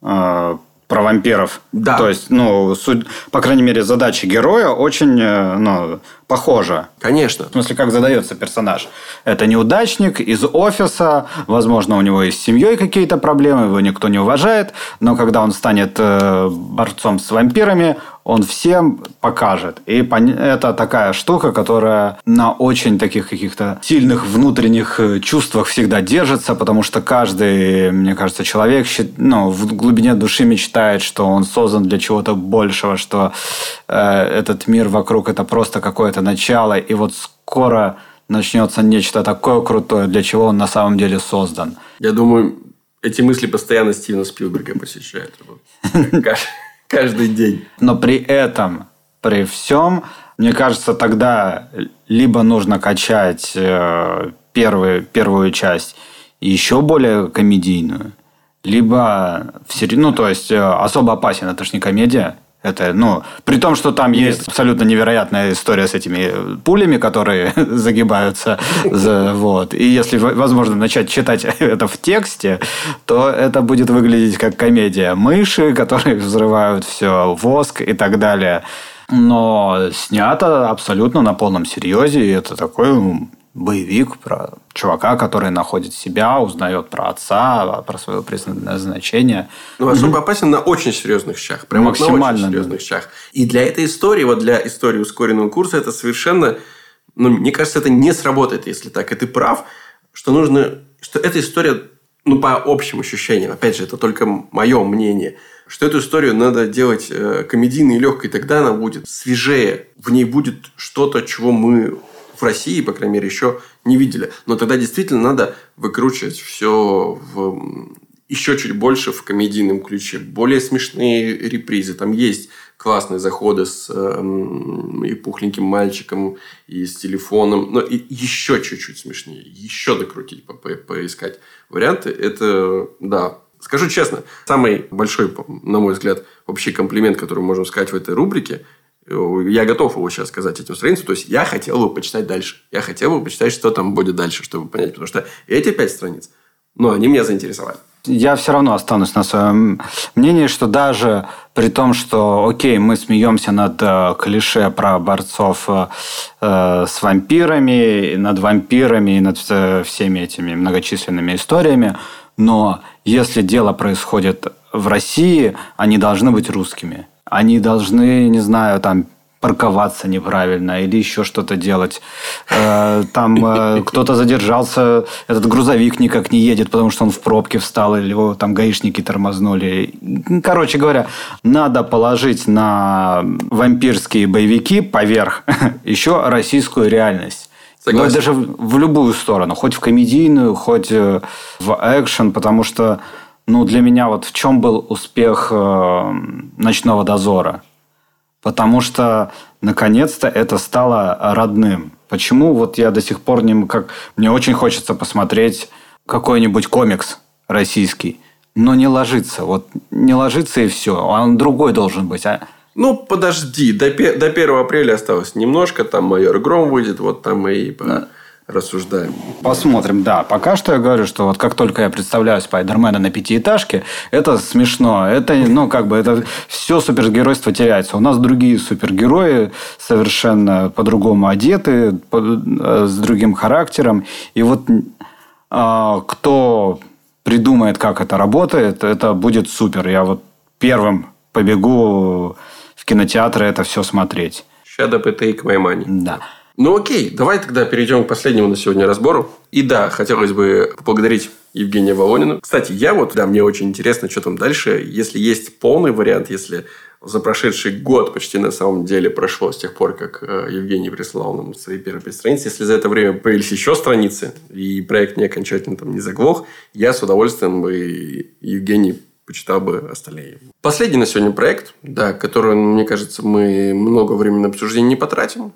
э, про вампиров. Да. То есть, ну, суть, по крайней мере, задача героя очень, э, ну, похожа. Конечно. В смысле, как задается персонаж. Это неудачник из офиса, возможно, у него есть с семьей какие-то проблемы, его никто не уважает, но когда он станет э, борцом с вампирами, он всем покажет. И это такая штука, которая на очень таких каких-то сильных внутренних э, чувствах всегда держится, потому что каждый, мне кажется, человек ну, в глубине души мечтает, что он создан для чего-то большего, что э, этот мир вокруг это просто какое-то начало, и вот скоро начнется нечто такое крутое, для чего он на самом деле создан. Я думаю, эти мысли постоянно Стивена Спилберга посещают каждый день. Но при этом, при всем, мне кажется, тогда либо нужно качать э, первую, первую часть еще более комедийную, либо в серии, ну, то есть, э, особо опасен, это же не комедия, Это, ну, при том, что там Нет. есть абсолютно невероятная история с этими пулями, которые загибаются. Вот. И если, возможно, начать читать это в тексте, то это будет выглядеть как комедия. Мыши, которые взрывают все, воск и так далее. Но снято абсолютно на полном серьезе. И это такой боевик про чувака, который находит себя, узнает про отца, про свое предназначение. Ну, особо опасен на очень серьезных щах. Прям Максимально. на очень серьезных щах. И для этой истории, вот для истории ускоренного курса, это совершенно... Ну, мне кажется, это не сработает, если так. И ты прав, что нужно... Что эта история, ну, по общим ощущениям, опять же, это только мое мнение, что эту историю надо делать э, комедийной и легкой, тогда она будет свежее. В ней будет что-то, чего мы в России, по крайней мере, еще не видели. Но тогда действительно надо выкручивать все в еще чуть больше в комедийном ключе. Более смешные репризы. Там есть классные заходы с э, и пухленьким мальчиком, и с телефоном. Но и еще чуть-чуть смешнее. Еще докрутить, по -по поискать варианты. Это, да, Скажу честно, самый большой, на мой взгляд, вообще комплимент, который мы можем сказать в этой рубрике, я готов его сейчас сказать этим страницам. То есть, я хотел бы почитать дальше. Я хотел бы почитать, что там будет дальше, чтобы понять. Потому что эти пять страниц, ну, они меня заинтересовали. Я все равно останусь на своем мнении, что даже при том, что, окей, мы смеемся над э, клише про борцов э, э с вампирами, над вампирами и над всеми этими многочисленными историями, но если дело происходит в России, они должны быть русскими они должны, не знаю, там парковаться неправильно или еще что-то делать. Э, там э, кто-то задержался, этот грузовик никак не едет, потому что он в пробке встал, или его там гаишники тормознули. Короче говоря, надо положить на вампирские боевики поверх еще российскую реальность. Согласен. Ну, даже в любую сторону, хоть в комедийную, хоть э, в экшен, потому что ну, для меня вот в чем был успех э, «Ночного дозора»? Потому что, наконец-то, это стало родным. Почему вот я до сих пор не... Как, мне очень хочется посмотреть какой-нибудь комикс российский, но не ложится. Вот не ложится и все. Он другой должен быть. А... Ну, подожди. До, до 1 апреля осталось немножко. Там «Майор Гром» выйдет. Вот там и... Да рассуждаем. Посмотрим, да. Пока что я говорю, что вот как только я представляю Спайдермена на пятиэтажке, это смешно. Это, ну, как бы, это все супергеройство теряется. У нас другие супергерои совершенно по-другому одеты, по, э, с другим характером. И вот а, кто придумает, как это работает, это будет супер. Я вот первым побегу в кинотеатры это все смотреть. Up and take my money. Да. Ну окей, давай тогда перейдем к последнему на сегодня разбору. И да, хотелось бы поблагодарить Евгения Волонина. Кстати, я вот, да, мне очень интересно, что там дальше. Если есть полный вариант, если за прошедший год почти на самом деле прошло с тех пор, как э, Евгений прислал нам свои первые страницы. Если за это время появились еще страницы, и проект не окончательно там не заглох, я с удовольствием бы Евгений почитал бы остальные. Последний на сегодня проект, да, который, мне кажется, мы много времени на обсуждение не потратим.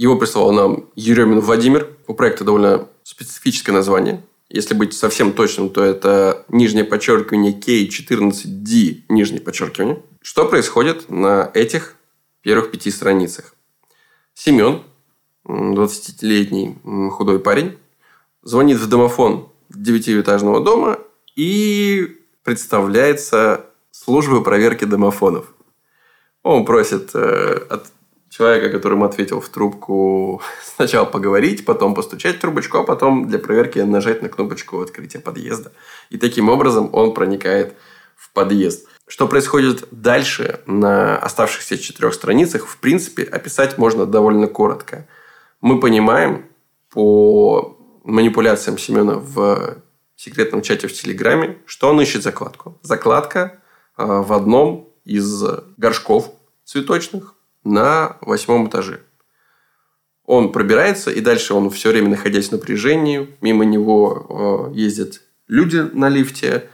Его прислал нам Еремин Владимир. У проекта довольно специфическое название. Если быть совсем точным, то это нижнее подчеркивание K14D, нижнее подчеркивание. Что происходит на этих первых пяти страницах? Семен, 20-летний худой парень, звонит в домофон девятиэтажного дома и представляется службой проверки домофонов. Он просит э, от человека, которому ответил в трубку, сначала поговорить, потом постучать в трубочку, а потом для проверки нажать на кнопочку открытия подъезда. И таким образом он проникает в подъезд. Что происходит дальше на оставшихся четырех страницах, в принципе, описать можно довольно коротко. Мы понимаем по манипуляциям Семена в секретном чате в Телеграме, что он ищет закладку. Закладка а, в одном из горшков цветочных на восьмом этаже. Он пробирается, и дальше он все время, находясь в напряжении, мимо него э, ездят люди на лифте,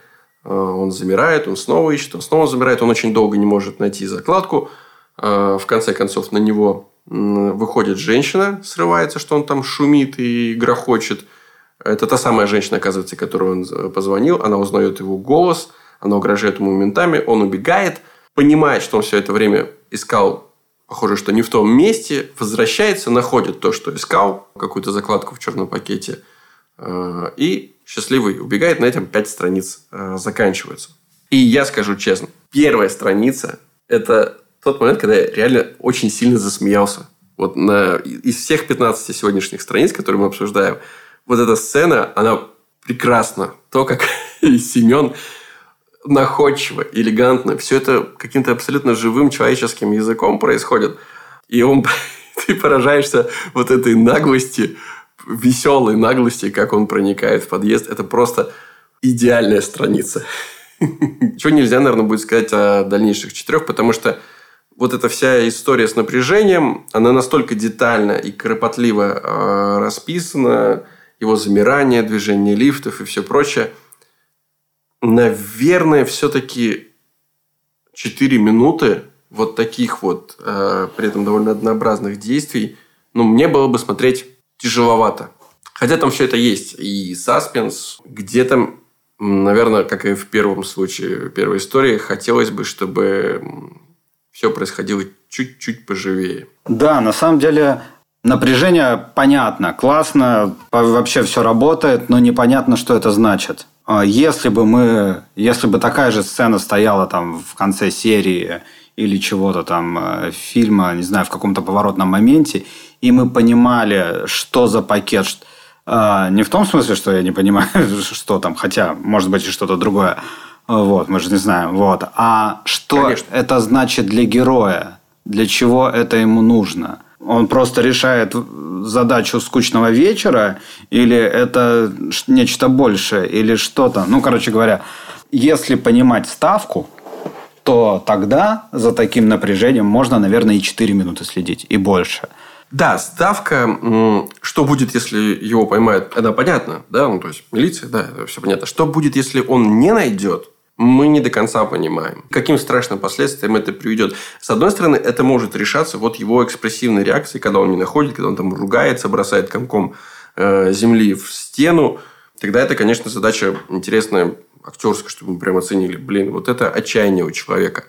э, он замирает, он снова ищет, он снова замирает, он очень долго не может найти закладку. Э, в конце концов, на него выходит женщина, срывается, что он там шумит и грохочет. Это та самая женщина, оказывается, которой он позвонил. Она узнает его голос, она угрожает ему ментами, он убегает – понимает, что он все это время искал, похоже, что не в том месте, возвращается, находит то, что искал, какую-то закладку в черном пакете, э, и счастливый убегает. На этом пять страниц э, заканчиваются. И я скажу честно, первая страница – это тот момент, когда я реально очень сильно засмеялся. Вот на, из всех 15 сегодняшних страниц, которые мы обсуждаем, вот эта сцена, она прекрасна. То, как Семен находчиво, элегантно. Все это каким-то абсолютно живым человеческим языком происходит. И он, ты поражаешься вот этой наглости, веселой наглости, как он проникает в подъезд. Это просто идеальная страница. Чего нельзя, наверное, будет сказать о дальнейших четырех, потому что вот эта вся история с напряжением, она настолько детально и кропотливо э, расписана, его замирание, движение лифтов и все прочее – наверное, все-таки 4 минуты вот таких вот, э, при этом довольно однообразных действий, ну, мне было бы смотреть тяжеловато. Хотя там все это есть. И саспенс, где-то, наверное, как и в первом случае, первой истории, хотелось бы, чтобы все происходило чуть-чуть поживее. Да, на самом деле напряжение понятно, классно, вообще все работает, но непонятно, что это значит. А если бы мы, если бы такая же сцена стояла там в конце серии или чего-то там э, фильма, не знаю, в каком-то поворотном моменте, и мы понимали, что за пакет, а, не в том смысле, что я не понимаю, что там, хотя, может быть, и что-то другое, вот, мы же не знаем, вот, а что Конечно. это значит для героя, для чего это ему нужно – он просто решает задачу скучного вечера, или это нечто большее, или что-то. Ну, короче говоря, если понимать ставку, то тогда за таким напряжением можно, наверное, и 4 минуты следить, и больше. Да, ставка, что будет, если его поймают, это понятно, да, ну, то есть милиция, да, все понятно. Что будет, если он не найдет, мы не до конца понимаем, каким страшным последствиям это приведет. С одной стороны, это может решаться вот его экспрессивной реакцией, когда он не находит, когда он там ругается, бросает комком э, земли в стену. Тогда это, конечно, задача интересная, актерская, чтобы мы прям оценили. Блин, вот это отчаяние у человека.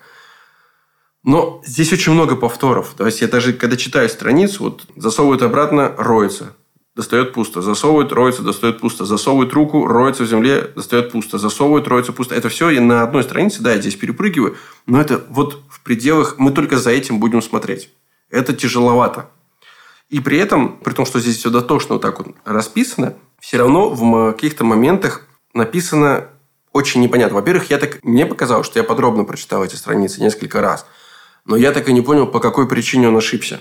Но здесь очень много повторов. То есть, я даже, когда читаю страницу, вот засовывают обратно, роется достает пусто. Засовывает, роется, достает пусто. Засовывает руку, роется в земле, достает пусто. Засовывает, роется, пусто. Это все и на одной странице, да, я здесь перепрыгиваю, но это вот в пределах, мы только за этим будем смотреть. Это тяжеловато. И при этом, при том, что здесь все дотошно вот так вот расписано, все равно в каких-то моментах написано очень непонятно. Во-первых, я так мне показалось, что я подробно прочитал эти страницы несколько раз, но я так и не понял, по какой причине он ошибся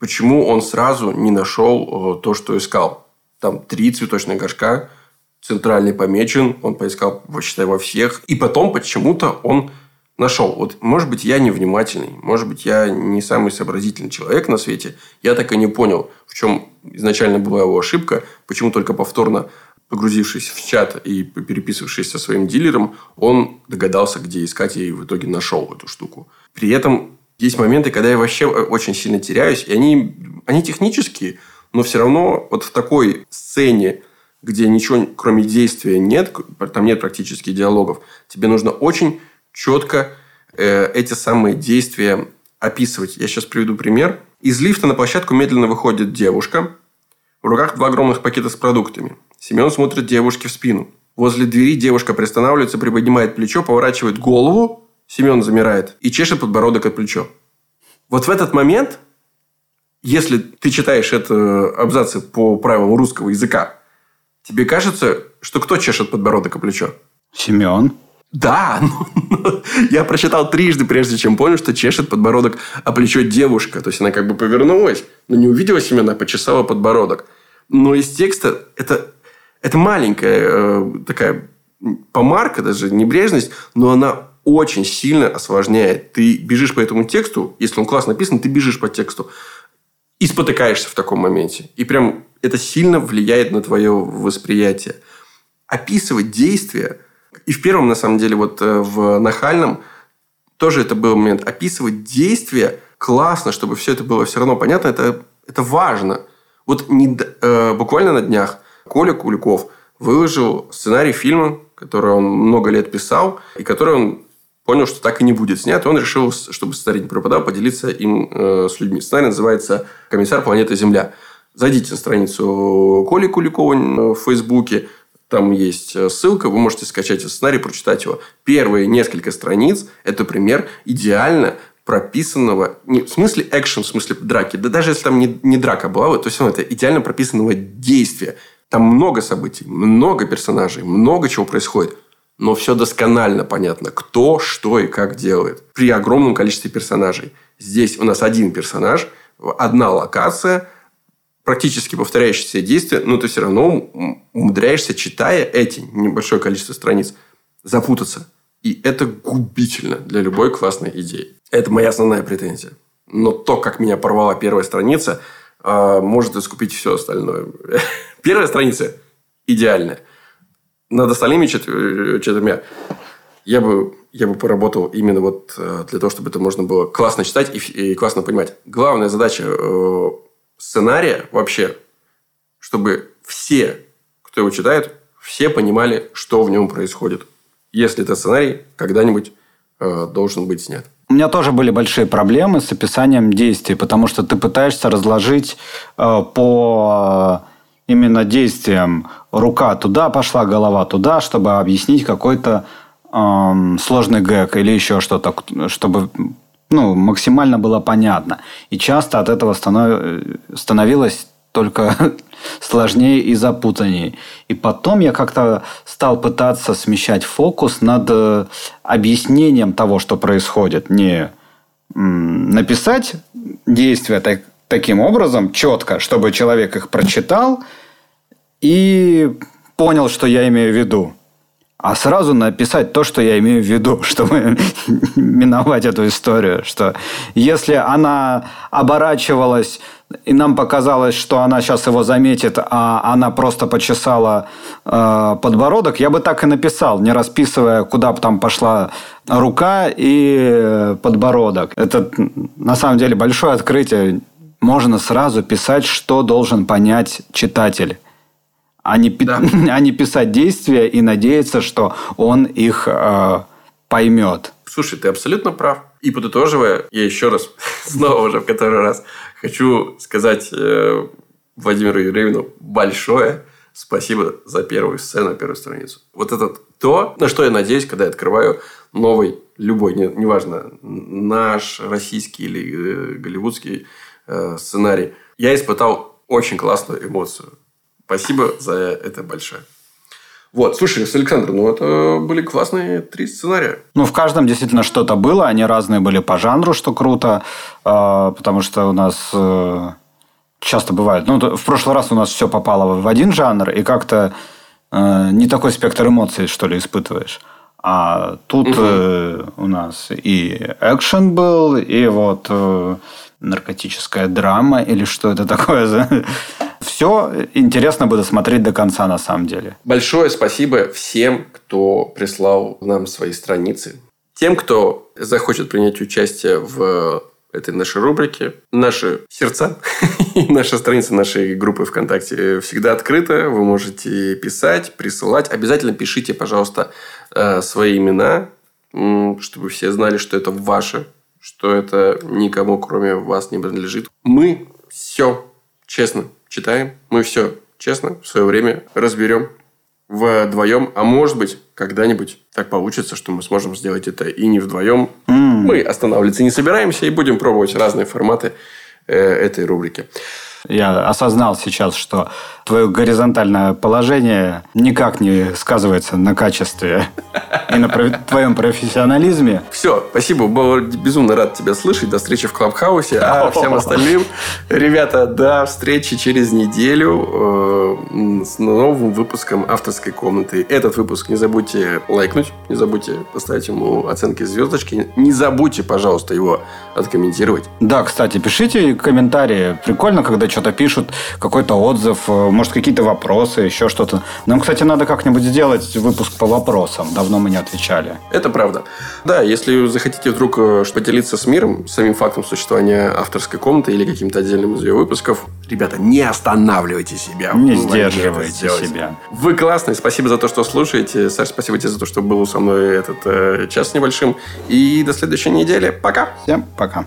почему он сразу не нашел э, то, что искал. Там три цветочных горшка, центральный помечен, он поискал, считай, во всех. И потом почему-то он нашел. Вот, может быть, я невнимательный, может быть, я не самый сообразительный человек на свете. Я так и не понял, в чем изначально была его ошибка, почему только повторно погрузившись в чат и переписывавшись со своим дилером, он догадался, где искать, и в итоге нашел эту штуку. При этом есть моменты, когда я вообще э, очень сильно теряюсь, и они, они технические, но все равно вот в такой сцене, где ничего кроме действия нет, там нет практически диалогов, тебе нужно очень четко э, эти самые действия описывать. Я сейчас приведу пример. Из лифта на площадку медленно выходит девушка. В руках два огромных пакета с продуктами. Семен смотрит девушке в спину. Возле двери девушка приостанавливается, приподнимает плечо, поворачивает голову Семен замирает и чешет подбородок от плечо. Вот в этот момент, если ты читаешь это абзацы по правилам русского языка, тебе кажется, что кто чешет подбородок о плечо? Семен. Да, я прочитал трижды, прежде чем понял, что чешет подбородок о плечо девушка. То есть, она как бы повернулась, но не увидела Семена, а почесала подбородок. Но из текста это, это маленькая э, такая помарка, даже небрежность, но она очень сильно осложняет. Ты бежишь по этому тексту, если он классно написан, ты бежишь по тексту и спотыкаешься в таком моменте. И прям это сильно влияет на твое восприятие. Описывать действия, и в первом, на самом деле, вот э, в нахальном тоже это был момент. Описывать действия классно, чтобы все это было все равно понятно, это, это важно. Вот не, э, буквально на днях Коля Куликов выложил сценарий фильма, который он много лет писал, и который он понял, что так и не будет снят, и он решил, чтобы сценарий не пропадал, поделиться им э, с людьми. Сценарий называется «Комиссар планеты Земля». Зайдите на страницу Коли Куликова в Фейсбуке, там есть э, ссылка, вы можете скачать этот сценарий, прочитать его. Первые несколько страниц – это пример идеально прописанного, не, в смысле экшен, в смысле драки, да даже если там не, не драка была, то есть это идеально прописанного действия. Там много событий, много персонажей, много чего происходит. Но все досконально понятно, кто, что и как делает. При огромном количестве персонажей. Здесь у нас один персонаж, одна локация, практически повторяющиеся действия, но ты все равно умудряешься, читая эти небольшое количество страниц, запутаться. И это губительно для любой классной идеи. Это моя основная претензия. Но то, как меня порвала первая страница, а, может искупить все остальное. Первая страница идеальная. Над остальными четырьмя я бы, я бы поработал именно вот э, для того, чтобы это можно было классно читать и, и классно понимать. Главная задача э, сценария вообще, чтобы все, кто его читает, все понимали, что в нем происходит. Если этот сценарий когда-нибудь э, должен быть снят. У меня тоже были большие проблемы с описанием действий, потому что ты пытаешься разложить э, по именно действиям рука туда пошла, голова туда, чтобы объяснить какой-то э, сложный гэг или еще что-то, чтобы ну, максимально было понятно. И часто от этого станов... становилось только сложнее и запутаннее. И потом я как-то стал пытаться смещать фокус над э, объяснением того, что происходит. Не написать действия так, таким образом, четко, чтобы человек их прочитал и понял, что я имею в виду а сразу написать то, что я имею в виду, чтобы миновать эту историю, что если она оборачивалась и нам показалось, что она сейчас его заметит, а она просто почесала э, подбородок, я бы так и написал, не расписывая, куда бы там пошла рука и подбородок. Это на самом деле большое открытие. Можно сразу писать, что должен понять читатель а не, да. а не писать действия и надеяться, что он их э, поймет. Слушай, ты абсолютно прав. И подытоживая, я еще раз, снова уже в который раз, хочу сказать э, Владимиру Юрьевну большое спасибо за первую сцену, первую страницу. Вот это то, на что я надеюсь, когда я открываю новый, любой, не, неважно, наш, российский или э, голливудский э, сценарий. Я испытал очень классную эмоцию. Спасибо за это большое. Вот, слушай, с Александром, ну это были классные три сценария. Ну, в каждом действительно что-то было, они разные были по жанру, что круто, а, потому что у нас э, часто бывает. Ну, в прошлый раз у нас все попало в один жанр, и как-то э, не такой спектр эмоций, что ли, испытываешь. А тут угу. у нас и экшен был, и вот наркотическая драма, или что это такое за все интересно было смотреть до конца, на самом деле. Большое спасибо всем, кто прислал нам свои страницы. Тем, кто захочет принять участие в этой нашей рубрике. Наши сердца и наша страница нашей группы ВКонтакте всегда открыта. Вы можете писать, присылать. Обязательно пишите, пожалуйста, э, свои имена, чтобы все знали, что это ваше, что это никому, кроме вас, не принадлежит. Мы все честно читаем. Мы все честно в свое время разберем вдвоем. А может быть, когда-нибудь так получится, что мы сможем сделать это и не вдвоем. Mm. Мы останавливаться не собираемся и будем пробовать разные форматы э, этой рубрики. Я осознал сейчас, что твое горизонтальное положение никак не сказывается на качестве и на твоем профессионализме. Все, спасибо, был безумно рад тебя слышать. До встречи в Клабхаусе. А всем остальным, ребята, до встречи через неделю э, с новым выпуском авторской комнаты. Этот выпуск не забудьте лайкнуть, не забудьте поставить ему оценки звездочки. Не забудьте, пожалуйста, его откомментировать. Да, кстати, пишите комментарии. Прикольно, когда что-то пишут, какой-то отзыв, э, может, какие-то вопросы, еще что-то. Нам, кстати, надо как-нибудь сделать выпуск по вопросам. Давно мы не отвечали. Это правда. Да, если захотите вдруг э, поделиться с миром, самим фактом существования авторской комнаты или каким-то отдельным из ее выпусков, ребята, не останавливайте себя. Не сдерживайте себя. Вы классные. Спасибо за то, что слушаете. Саш, спасибо тебе за то, что был со мной этот э, час небольшим. И до следующей недели. Пока. Всем пока.